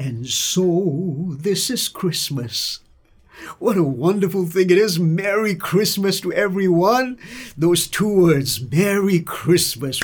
And so this is Christmas. What a wonderful thing it is. Merry Christmas to everyone. Those two words, Merry Christmas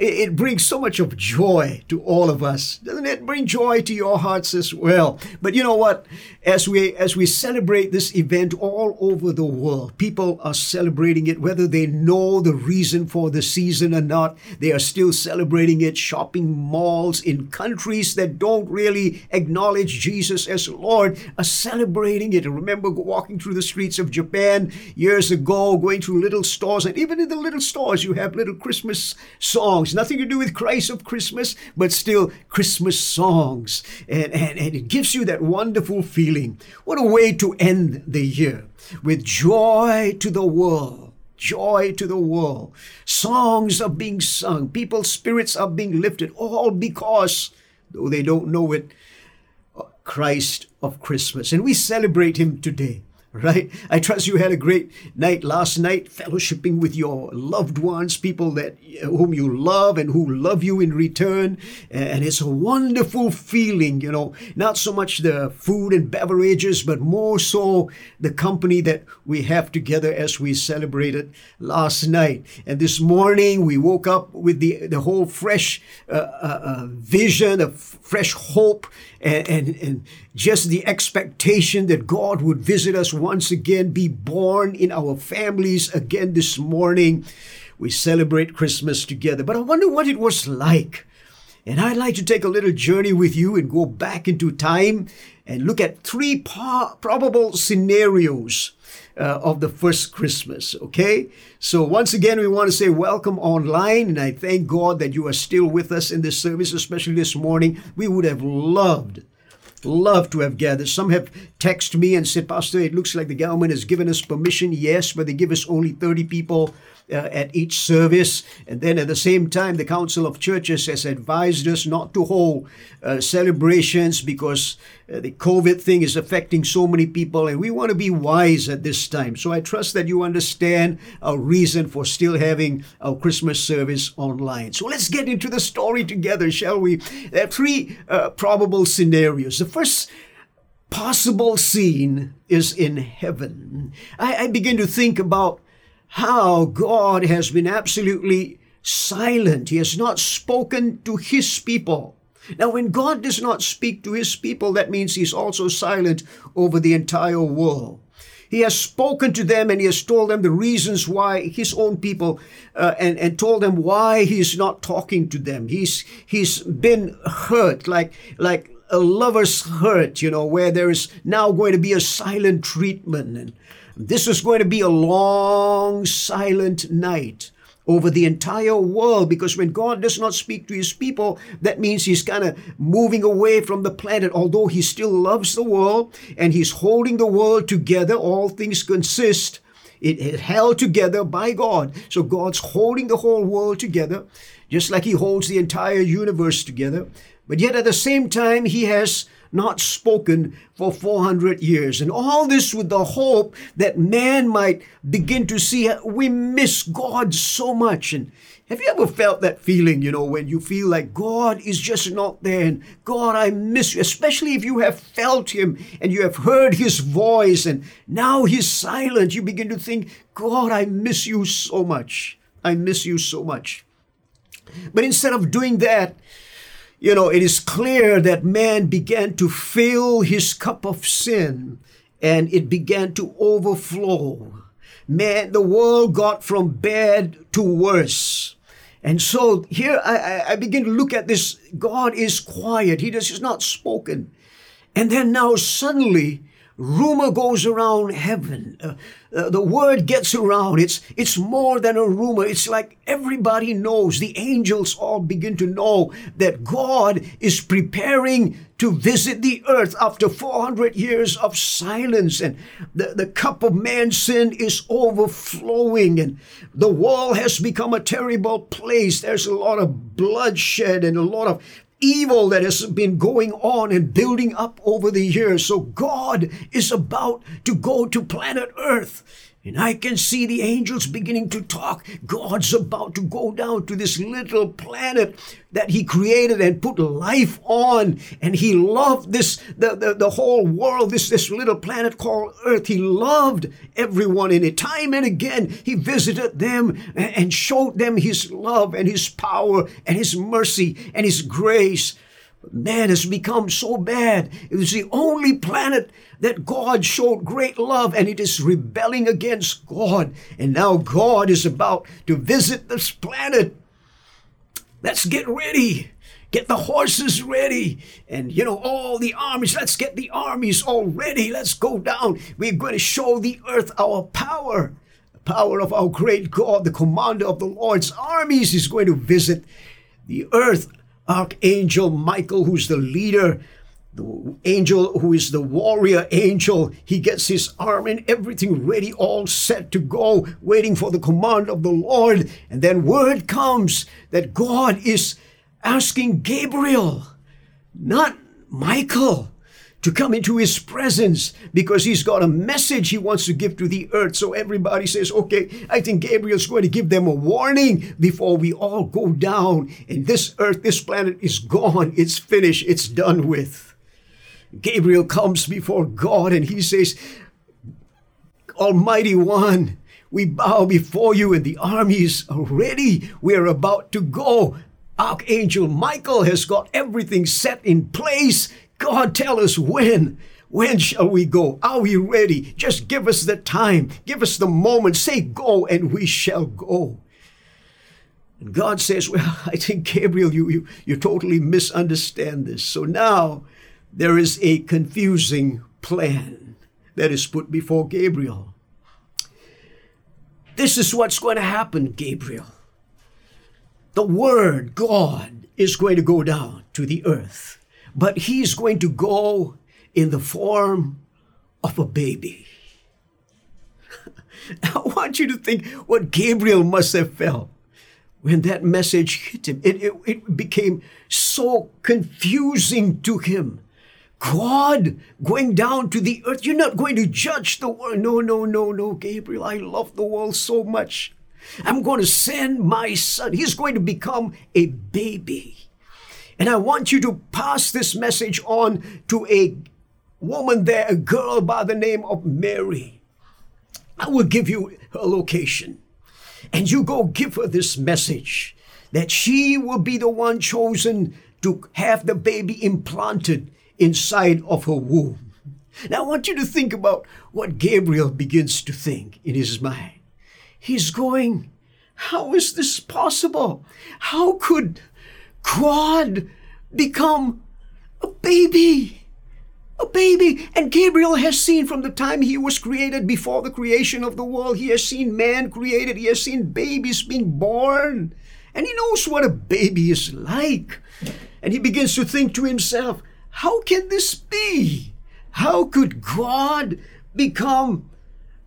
it brings so much of joy to all of us doesn't it? Bring joy to your hearts as well. But you know what? As we as we celebrate this event all over the world people are celebrating it whether they know the reason for the season or not they are still celebrating it shopping malls in countries that don't really acknowledge Jesus as Lord are celebrating it. I remember walking through the streets of Japan years ago going through little stores and even in the little stores you have little Christmas songs songs, nothing to do with Christ of Christmas, but still Christmas songs. And, and, and it gives you that wonderful feeling. What a way to end the year with joy to the world joy to the world. Songs are being sung, people's spirits are being lifted, all because, though they don't know it, Christ of Christmas. And we celebrate him today right? I trust you had a great night last night, fellowshipping with your loved ones, people that whom you love and who love you in return. And it's a wonderful feeling, you know, not so much the food and beverages, but more so the company that we have together as we celebrated last night. And this morning we woke up with the, the whole fresh uh, uh, uh vision of fresh hope and, and, and just the expectation that God would visit us once again, be born in our families again this morning. We celebrate Christmas together. But I wonder what it was like. And I'd like to take a little journey with you and go back into time and look at three probable scenarios uh, of the first Christmas. Okay? So, once again, we want to say welcome online, and I thank God that you are still with us in this service, especially this morning. We would have loved love to have gathered. Some have texted me and said, Pastor, it looks like the government has given us permission. Yes, but they give us only 30 people at each service. And then at the same time, the Council of Churches has advised us not to hold uh, celebrations because uh, the COVID thing is affecting so many people, and we want to be wise at this time. So I trust that you understand our reason for still having our Christmas service online. So let's get into the story together, shall we? There are three uh, probable scenarios. The first possible scene is in heaven. I, I begin to think about how God has been absolutely silent. He has not spoken to his people. Now, when God does not speak to his people, that means he's also silent over the entire world. He has spoken to them and he has told them the reasons why his own people uh, and, and told them why he's not talking to them. He's, he's been hurt like, like a lover's hurt, you know, where there is now going to be a silent treatment. And this is going to be a long, silent night over the entire world because when God does not speak to his people, that means he's kind of moving away from the planet. Although he still loves the world and he's holding the world together, all things consist. It is held together by God. So God's holding the whole world together, just like he holds the entire universe together. But yet at the same time, he has not spoken for 400 years. And all this with the hope that man might begin to see we miss God so much. And have you ever felt that feeling, you know, when you feel like God is just not there and God, I miss you, especially if you have felt Him and you have heard His voice and now He's silent, you begin to think, God, I miss you so much. I miss you so much. But instead of doing that, you know, it is clear that man began to fill his cup of sin and it began to overflow. Man, the world got from bad to worse. And so here I, I begin to look at this. God is quiet. He does, he's not spoken. And then now suddenly rumor goes around heaven. Uh, uh, the word gets around. It's, it's more than a rumor. It's like everybody knows. The angels all begin to know that God is preparing to visit the earth after 400 years of silence. And the, the cup of man's sin is overflowing. And the wall has become a terrible place. There's a lot of bloodshed and a lot of evil that has been going on and building up over the years. So God is about to go to planet Earth. And I can see the angels beginning to talk. God's about to go down to this little planet that He created and put life on. And He loved this, the, the, the whole world, this, this little planet called Earth. He loved everyone in it. Time and again, He visited them and showed them His love and His power and His mercy and His grace. Man has become so bad. It was the only planet that God showed great love and it is rebelling against God. And now God is about to visit this planet. Let's get ready. Get the horses ready. And, you know, all the armies. Let's get the armies all ready. Let's go down. We're going to show the earth our power. The power of our great God, the commander of the Lord's armies, is going to visit the earth Archangel Michael, who's the leader, the angel who is the warrior angel, he gets his arm and everything ready, all set to go, waiting for the command of the Lord. And then word comes that God is asking Gabriel, not Michael, to come into his presence because he's got a message he wants to give to the earth. So everybody says, okay, I think Gabriel's going to give them a warning before we all go down. And this earth, this planet is gone. It's finished. It's done with. Gabriel comes before God and he says, Almighty One, we bow before you and the armies are ready. We're about to go. Archangel Michael has got everything set in place. God, tell us when. When shall we go? Are we ready? Just give us the time. Give us the moment. Say go, and we shall go. And God says, Well, I think, Gabriel, you, you, you totally misunderstand this. So now there is a confusing plan that is put before Gabriel. This is what's going to happen, Gabriel. The Word, God, is going to go down to the earth but he's going to go in the form of a baby. I want you to think what Gabriel must have felt when that message hit him. It, it, it became so confusing to him. God going down to the earth. You're not going to judge the world. No, no, no, no, Gabriel. I love the world so much. I'm going to send my son. He's going to become a baby. And I want you to pass this message on to a woman there, a girl by the name of Mary. I will give you her location. And you go give her this message that she will be the one chosen to have the baby implanted inside of her womb. Now, I want you to think about what Gabriel begins to think in his mind. He's going, How is this possible? How could God become a baby. A baby. And Gabriel has seen from the time he was created before the creation of the world, he has seen man created, he has seen babies being born. And he knows what a baby is like. And he begins to think to himself, how can this be? How could God become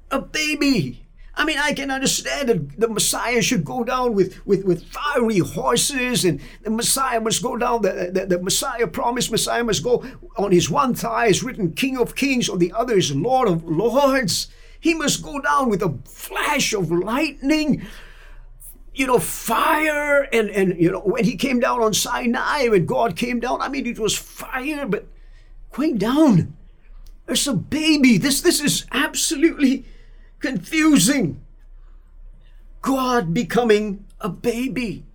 a baby? I mean, I can understand that the Messiah should go down with, with, with fiery horses, and the Messiah must go down, the, the, the Messiah promised Messiah must go on his one thigh is written King of Kings, on the other is Lord of Lords. He must go down with a flash of lightning, you know, fire, and, and you know, when he came down on Sinai, when God came down, I mean, it was fire, but going down. There's a baby. This this is absolutely confusing. God becoming a baby.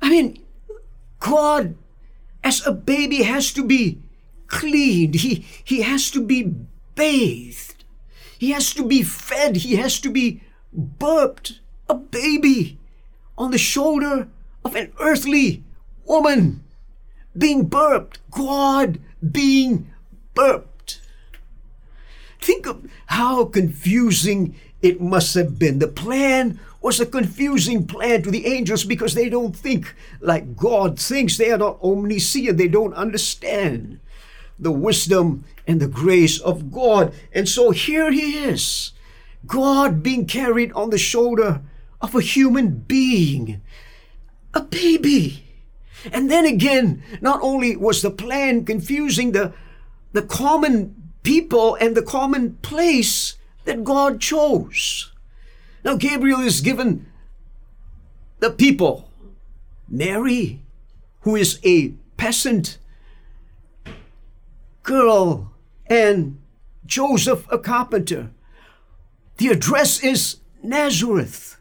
I mean, God as a baby has to be cleaned. He, he has to be bathed. He has to be fed. He has to be burped. A baby on the shoulder of an earthly woman being burped. God being burped. Think of how confusing it must have been. The plan was a confusing plan to the angels because they don't think like God thinks. They are not omniscient. They don't understand the wisdom and the grace of God. And so here he is, God being carried on the shoulder of a human being, a baby. And then again, not only was the plan confusing, the, the common people and the common place that God chose. Now, Gabriel is given the people Mary, who is a peasant girl, and Joseph, a carpenter. The address is Nazareth.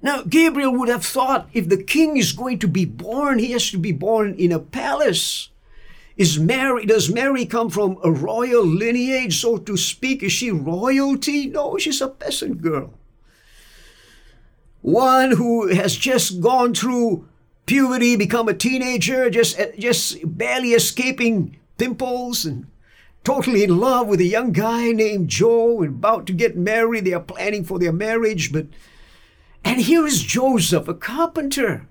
Now, Gabriel would have thought if the king is going to be born, he has to be born in a palace. Is Mary, does Mary come from a royal lineage, so to speak? Is she royalty? No, she's a peasant girl. One who has just gone through puberty, become a teenager, just, uh, just barely escaping pimples and totally in love with a young guy named Joe and about to get married. They are planning for their marriage, but and here is Joseph, a carpenter.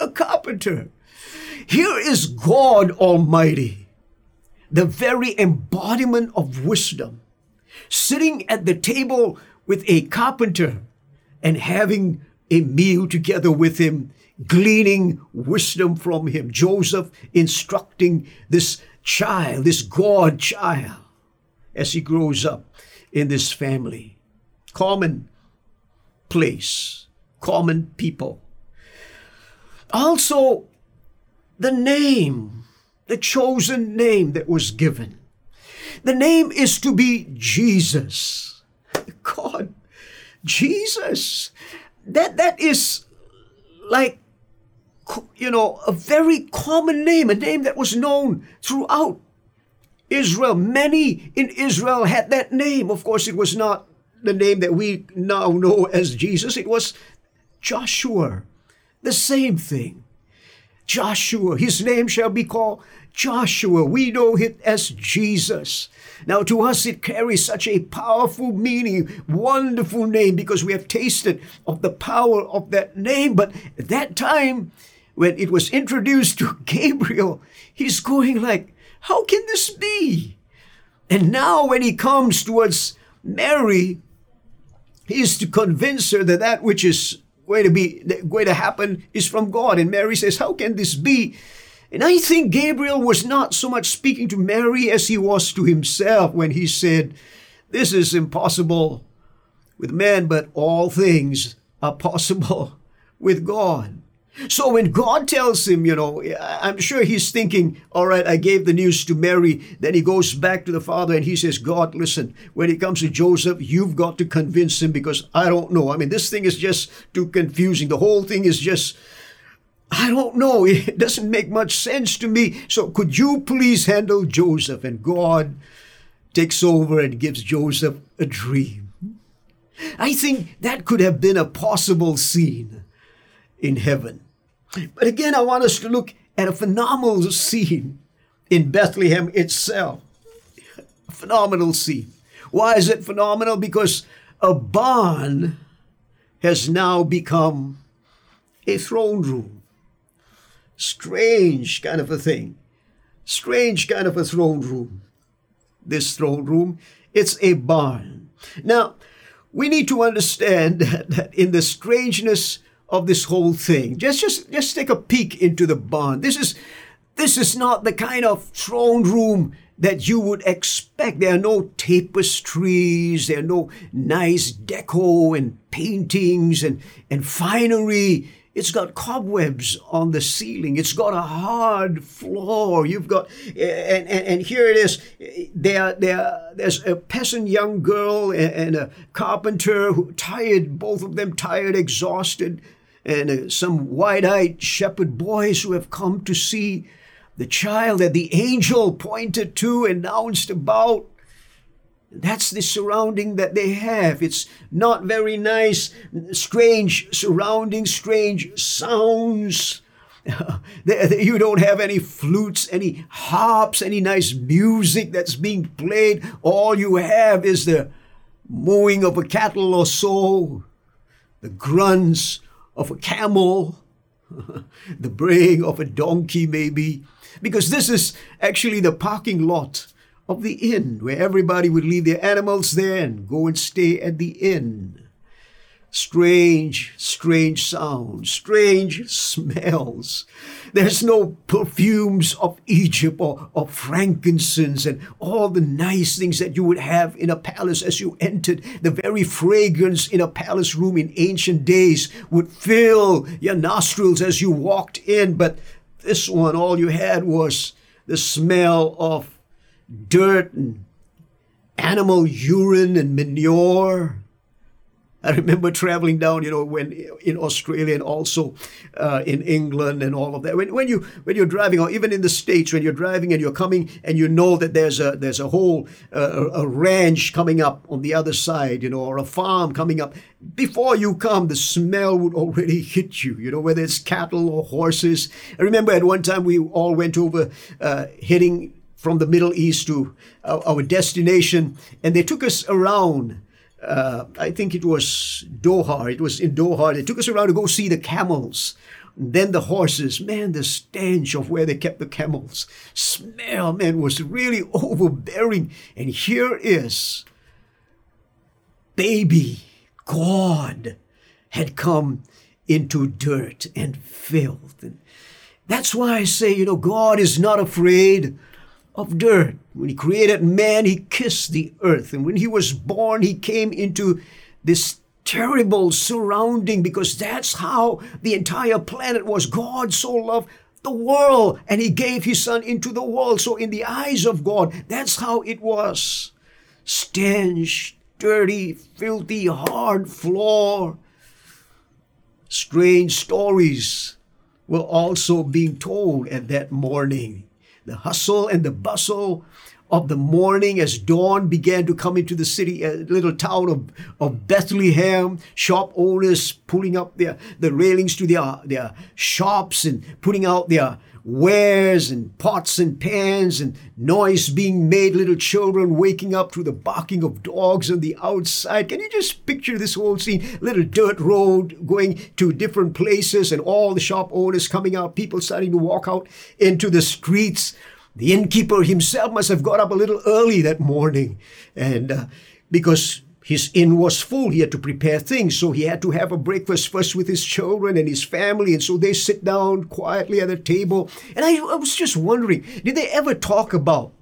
A carpenter. Here is God Almighty, the very embodiment of wisdom, sitting at the table with a carpenter and having a meal together with him, gleaning wisdom from him. Joseph instructing this child, this God child, as he grows up in this family. Common place, common people. Also, the name, the chosen name that was given. The name is to be Jesus. God, Jesus. That, that is like, you know, a very common name, a name that was known throughout Israel. Many in Israel had that name. Of course, it was not the name that we now know as Jesus, it was Joshua. The same thing. Joshua, his name shall be called Joshua. We know it as Jesus. Now, to us, it carries such a powerful meaning, wonderful name, because we have tasted of the power of that name. But at that time, when it was introduced to Gabriel, he's going like, how can this be? And now, when he comes towards Mary, he is to convince her that that which is going to be going to happen is from God. And Mary says, How can this be? And I think Gabriel was not so much speaking to Mary as he was to himself when he said, This is impossible with men, but all things are possible with God. So when God tells him, you know, I'm sure he's thinking, all right, I gave the news to Mary. Then he goes back to the father and he says, God, listen, when it comes to Joseph, you've got to convince him because I don't know. I mean, this thing is just too confusing. The whole thing is just, I don't know. It doesn't make much sense to me. So could you please handle Joseph? And God takes over and gives Joseph a dream. I think that could have been a possible scene in heaven. But again, I want us to look at a phenomenal scene in Bethlehem itself. Phenomenal scene. Why is it phenomenal? Because a barn has now become a throne room. Strange kind of a thing. Strange kind of a throne room. This throne room, it's a barn. Now, we need to understand that in the strangeness of this whole thing. Just just just take a peek into the barn. This is this is not the kind of throne room that you would expect. There are no tapestries, there are no nice deco and paintings and, and finery. It's got cobwebs on the ceiling. It's got a hard floor. You've got, and, and, and here it is. There, there, there's a peasant young girl and a carpenter who tired, both of them tired, exhausted and uh, some wide eyed shepherd boys who have come to see the child that the angel pointed to, announced about. That's the surrounding that they have. It's not very nice, strange surroundings, strange sounds. you don't have any flutes, any harps, any nice music that's being played. All you have is the mooing of a cattle or so, the grunts of a camel, the braying of a donkey, maybe, because this is actually the parking lot of the inn where everybody would leave their animals there and go and stay at the inn. Strange, strange sounds, strange smells. There's no perfumes of Egypt or, or frankincense and all the nice things that you would have in a palace as you entered. The very fragrance in a palace room in ancient days would fill your nostrils as you walked in. But this one, all you had was the smell of dirt and animal urine and manure I remember traveling down, you know, when in Australia and also uh, in England and all of that. When, when you when you're driving, or even in the states, when you're driving and you're coming and you know that there's a there's a whole uh, a ranch coming up on the other side, you know, or a farm coming up. Before you come, the smell would already hit you. You know, whether it's cattle or horses. I remember at one time we all went over uh, heading from the Middle East to our, our destination, and they took us around uh, I think it was Doha. It was in Doha. They took us around to go see the camels. Then the horses. Man, the stench of where they kept the camels. Smell, man, was really overbearing. And here is baby God had come into dirt and filth. And that's why I say, you know, God is not afraid of dirt. When he created man, he kissed the earth. And when he was born, he came into this terrible surrounding because that's how the entire planet was. God so loved the world and he gave his son into the world. So, in the eyes of God, that's how it was. Stench, dirty, filthy, hard floor. Strange stories were also being told at that morning the hustle and the bustle of the morning as dawn began to come into the city, a little town of, of Bethlehem, shop owners pulling up their, the railings to their, their shops and putting out their wares and pots and pans and noise being made, little children waking up to the barking of dogs on the outside. Can you just picture this whole scene? Little dirt road going to different places and all the shop owners coming out, people starting to walk out into the streets. The innkeeper himself must have got up a little early that morning and uh, because his inn was full. He had to prepare things. So he had to have a breakfast first with his children and his family. And so they sit down quietly at a table. And I, I was just wondering did they ever talk about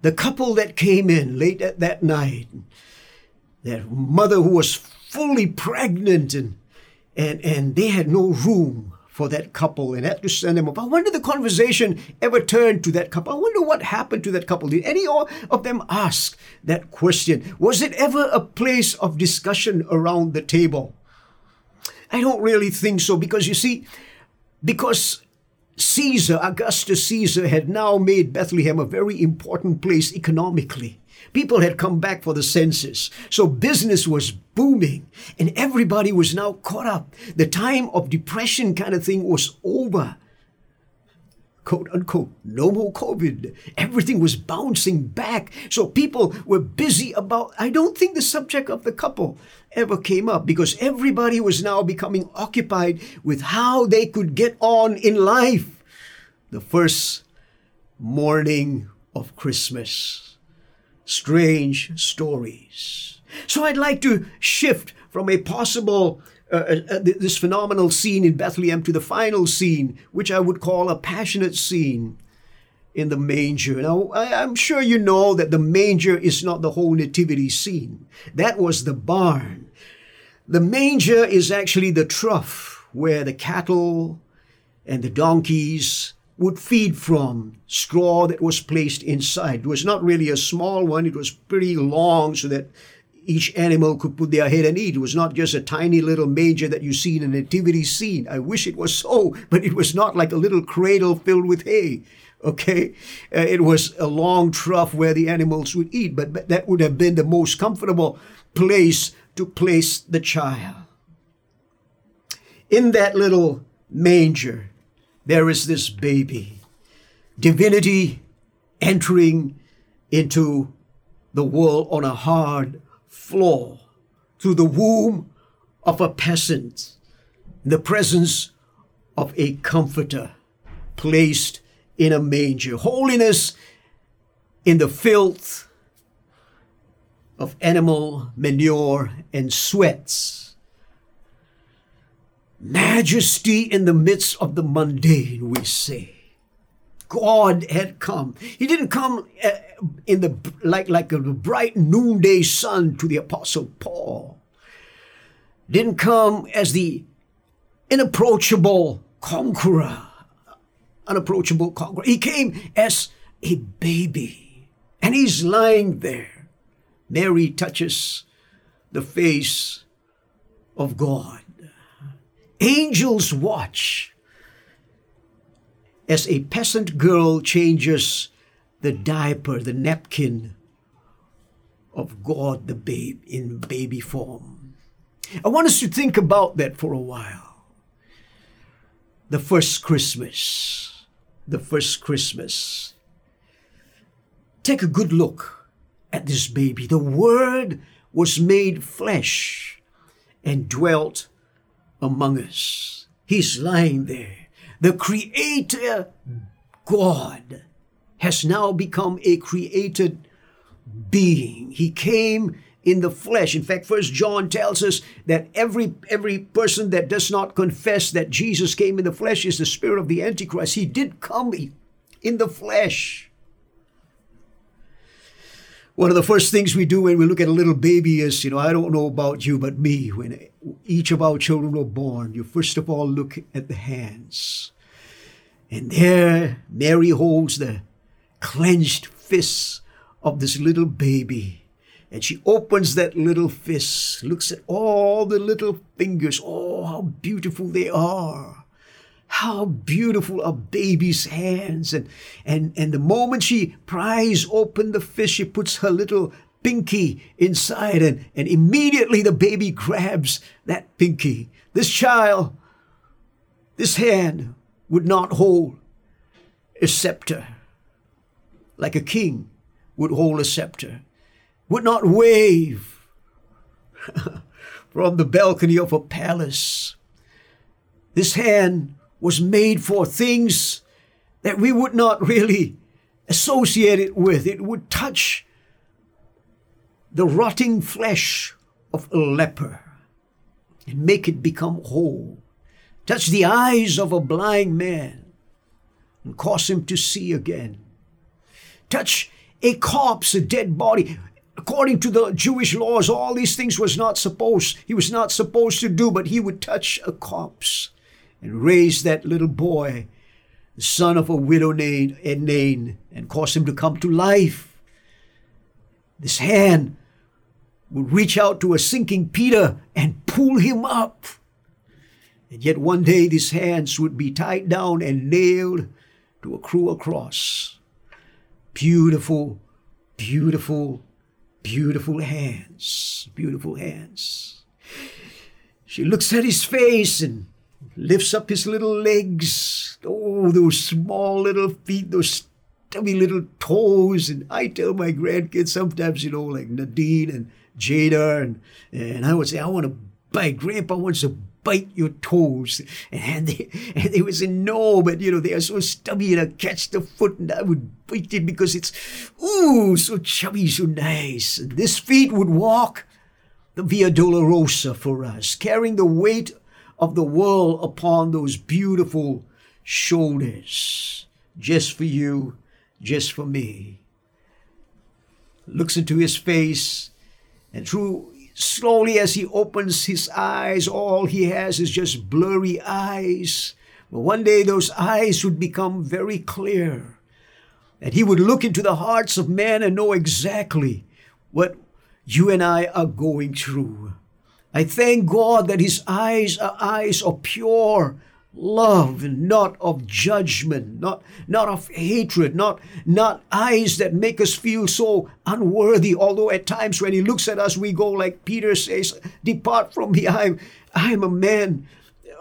the couple that came in late at that night? That mother who was fully pregnant and, and, and they had no room for that couple and had to send them up. I wonder the conversation ever turned to that couple. I wonder what happened to that couple. Did any of them ask that question? Was it ever a place of discussion around the table? I don't really think so because you see, because Caesar, Augustus Caesar, had now made Bethlehem a very important place economically. People had come back for the census. So business was booming and everybody was now caught up. The time of depression kind of thing was over. Quote unquote, no more COVID. Everything was bouncing back. So people were busy about, I don't think the subject of the couple ever came up because everybody was now becoming occupied with how they could get on in life. The first morning of Christmas strange stories. So I'd like to shift from a possible uh, uh, uh this phenomenal scene in Bethlehem to the final scene, which I would call a passionate scene in the manger. Now, I'm sure you know that the manger is not the whole nativity scene. That was the barn. The manger is actually the trough where the cattle and the donkeys would feed from straw that was placed inside. It was not really a small one, it was pretty long so that each animal could put their head and eat. It was not just a tiny little manger that you see in a nativity scene. I wish it was so, but it was not like a little cradle filled with hay. Okay, uh, it was a long trough where the animals would eat, but, but that would have been the most comfortable place to place the child. In that little manger, there is this baby. Divinity entering into the world on a hard floor through the womb of a peasant, the presence of a comforter placed in a manger. Holiness in the filth of animal manure and sweats. Majesty in the midst of the mundane, we say. God had come. He didn't come uh, in the like like a bright noonday sun to the apostle Paul. Didn't come as the inapproachable conqueror, unapproachable conqueror. He came as a baby, and he's lying there. Mary touches the face of God. Angels watch as a peasant girl changes the diaper, the napkin of God the babe in baby form. I want us to think about that for a while. The first Christmas, the first Christmas. Take a good look at this baby. The Word was made flesh and dwelt among us. He's lying there the creator God has now become a created being. He came in the flesh. In fact, First John tells us that every every person that does not confess that Jesus came in the flesh is the spirit of the Antichrist. He did come in the flesh. One of the first things we do when we look at a little baby is, you know, I don't know about you, but me, when each of our children were born, you first of all look at the hands. And there Mary holds the clenched fists of this little baby. And she opens that little fist, looks at all the little fingers. Oh, how beautiful they are. How beautiful are baby's hands. And, and, and the moment she pries open the fish, she puts her little pinky inside, and, and immediately the baby grabs that pinky. This child, this hand would not hold a scepter like a king would hold a scepter, would not wave from the balcony of a palace. This hand was made for things that we would not really associate it with. It would touch the rotting flesh of a leper and make it become whole. Touch the eyes of a blind man and cause him to see again. Touch a corpse, a dead body. According to the Jewish laws, all these things was not supposed, he was not supposed to do, but he would touch a corpse and raise that little boy, the son of a widow named Nain, and cause him to come to life. This hand would reach out to a sinking Peter and pull him up. And yet one day these hands would be tied down and nailed to a cruel cross. Beautiful, beautiful, beautiful hands. Beautiful hands. She looks at his face and lifts up his little legs. Oh, those small little feet, those stubby little toes. And I tell my grandkids sometimes, you know, like Nadine and Jada, and, and I would say, I want to, bite. grandpa wants to bite your toes. And they, and they would say, no, but you know, they are so stubby and I catch the foot and I would bite it because it's, ooh, so chubby, so nice. And this feet would walk the Via Dolorosa for us, carrying the weight of the world upon those beautiful shoulders, just for you, just for me. Looks into his face, and through slowly as he opens his eyes, all he has is just blurry eyes. But one day those eyes would become very clear, and he would look into the hearts of men and know exactly what you and I are going through. I thank God that His eyes are eyes of pure love not of judgment, not, not of hatred, not, not eyes that make us feel so unworthy. Although at times when He looks at us, we go like Peter says, Depart from me, I'm, I'm a man.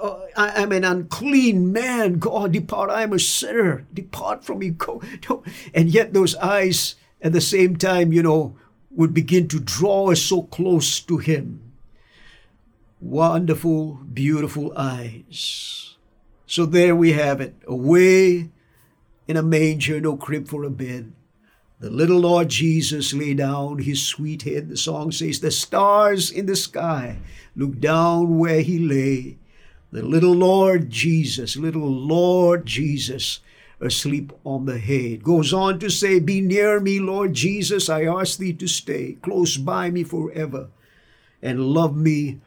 Uh, I, am an unclean man. God, depart. I am a sinner. Depart from me. Go. And yet, those eyes at the same time, you know, would begin to draw us so close to Him wonderful, beautiful eyes. So there we have it, away in a manger, no crib for a bed, The little Lord Jesus lay down his sweet head. The song says, The stars in the sky looked down where he lay. The little Lord Jesus, little Lord Jesus, asleep on the hay. It goes on to say, Be near me, Lord Jesus, I ask thee to stay close by me forever and love me,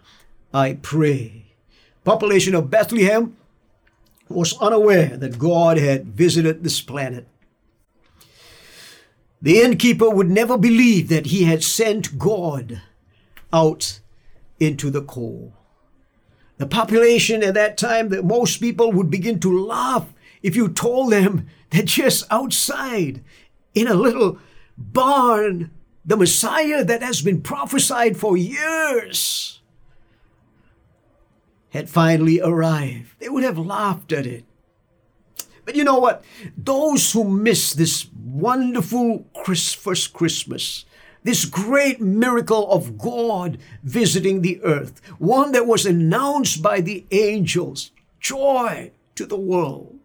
I pray. Population of Bethlehem was unaware that God had visited this planet. The innkeeper would never believe that he had sent God out into the cold. The population at that time, that most people would begin to laugh if you told them that just outside in a little barn, the Messiah that has been prophesied for years had finally arrived. They would have laughed at it. But you know what? Those who miss this wonderful first Christmas, this great miracle of God visiting the earth, one that was announced by the angels, joy to the world.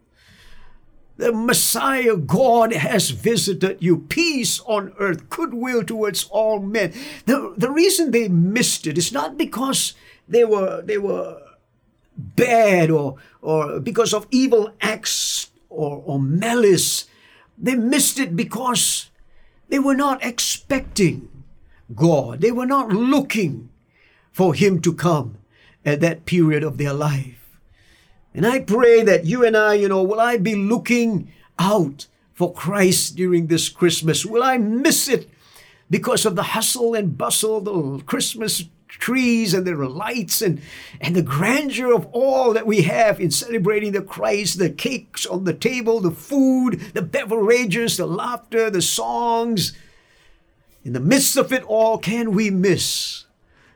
The Messiah God has visited you. Peace on earth, goodwill towards all men. The, the reason they missed it is not because they were they were bad or or because of evil acts or, or malice. They missed it because they were not expecting God. They were not looking for Him to come at that period of their life. And I pray that you and I, you know, will I be looking out for Christ during this Christmas? Will I miss it because of the hustle and bustle, the Christmas trees and there are lights and, and the grandeur of all that we have in celebrating the Christ, the cakes on the table, the food, the beverages, the laughter, the songs. In the midst of it all, can we miss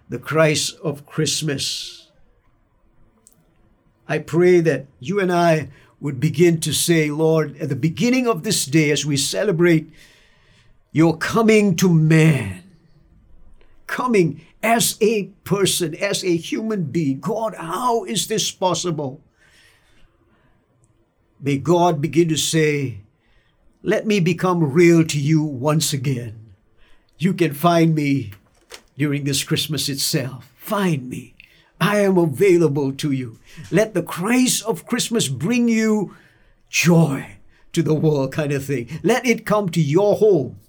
the Christ of Christmas? I pray that you and I would begin to say, Lord, at the beginning of this day, as we celebrate your coming to man, coming as a person, as a human being. God, how is this possible? May God begin to say, Let me become real to you once again. You can find me during this Christmas itself. Find me. I am available to you. Let the Christ of Christmas bring you joy to the world, kind of thing. Let it come to your home,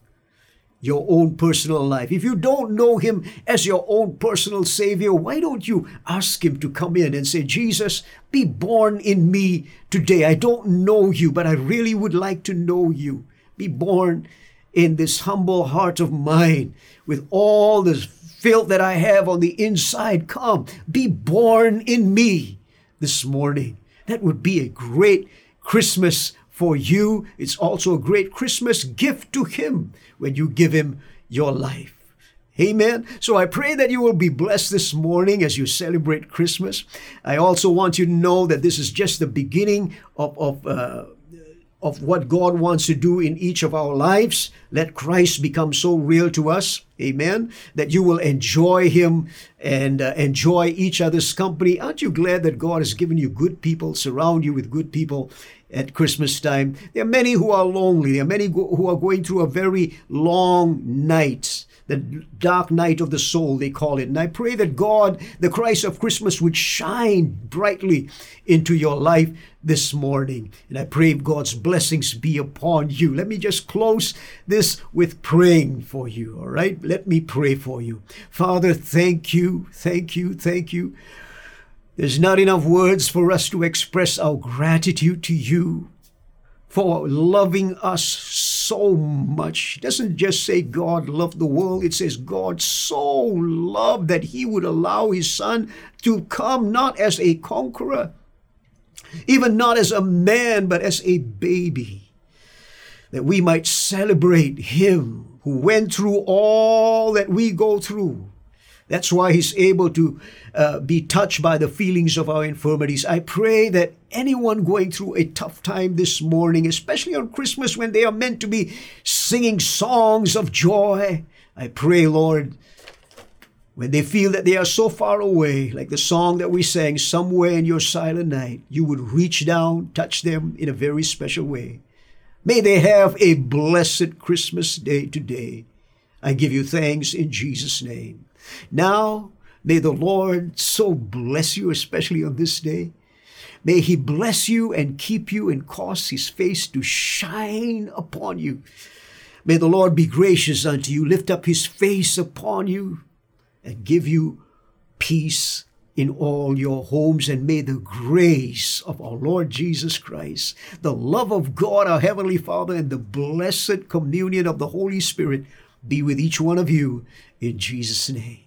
your own personal life. If you don't know Him as your own personal Savior, why don't you ask Him to come in and say, Jesus, be born in me today. I don't know you, but I really would like to know you. Be born in this humble heart of mine with all this filth that I have on the inside. Come, be born in me this morning. That would be a great Christmas for you. It's also a great Christmas gift to Him when you give Him your life. Amen. So I pray that you will be blessed this morning as you celebrate Christmas. I also want you to know that this is just the beginning of, of uh, of what God wants to do in each of our lives. Let Christ become so real to us, amen, that you will enjoy Him and uh, enjoy each other's company. Aren't you glad that God has given you good people, surround you with good people at Christmas time? There are many who are lonely, there are many who are going through a very long night the dark night of the soul, they call it. And I pray that God, the Christ of Christmas, would shine brightly into your life this morning. And I pray God's blessings be upon you. Let me just close this with praying for you, all right? Let me pray for you. Father, thank you, thank you, thank you. There's not enough words for us to express our gratitude to you for loving us so much. It doesn't just say God loved the world, it says God so loved that he would allow his son to come not as a conqueror, even not as a man, but as a baby, that we might celebrate him who went through all that we go through that's why he's able to uh, be touched by the feelings of our infirmities. I pray that anyone going through a tough time this morning, especially on Christmas when they are meant to be singing songs of joy, I pray, Lord, when they feel that they are so far away, like the song that we sang, Somewhere in Your Silent Night, you would reach down, touch them in a very special way. May they have a blessed Christmas day today. I give you thanks in Jesus' name. Now, may the Lord so bless you, especially on this day. May he bless you and keep you and cause his face to shine upon you. May the Lord be gracious unto you, lift up his face upon you, and give you peace in all your homes. And may the grace of our Lord Jesus Christ, the love of God, our Heavenly Father, and the blessed communion of the Holy Spirit be with each one of you in Jesus' name.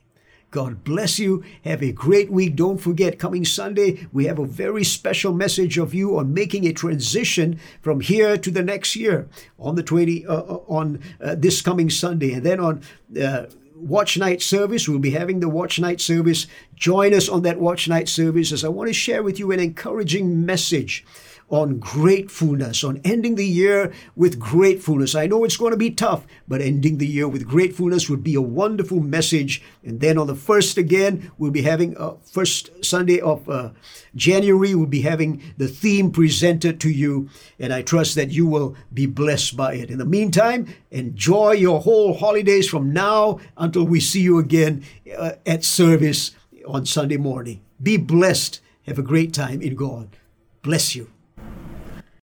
God bless you. Have a great week. Don't forget, coming Sunday, we have a very special message of you on making a transition from here to the next year on the 20, uh, uh, on uh, this coming Sunday. And then on, uh, watch night service. We'll be having the watch night service. Join us on that watch night service as I want to share with you an encouraging message on gratefulness, on ending the year with gratefulness. I know it's going to be tough, but ending the year with gratefulness would be a wonderful message. And then on the first again, we'll be having a uh, first Sunday of uh, January, we'll be having the theme presented to you. And I trust that you will be blessed by it. In the meantime, enjoy your whole holidays from now until we see you again uh, at service on Sunday morning. Be blessed. Have a great time in God. Bless you.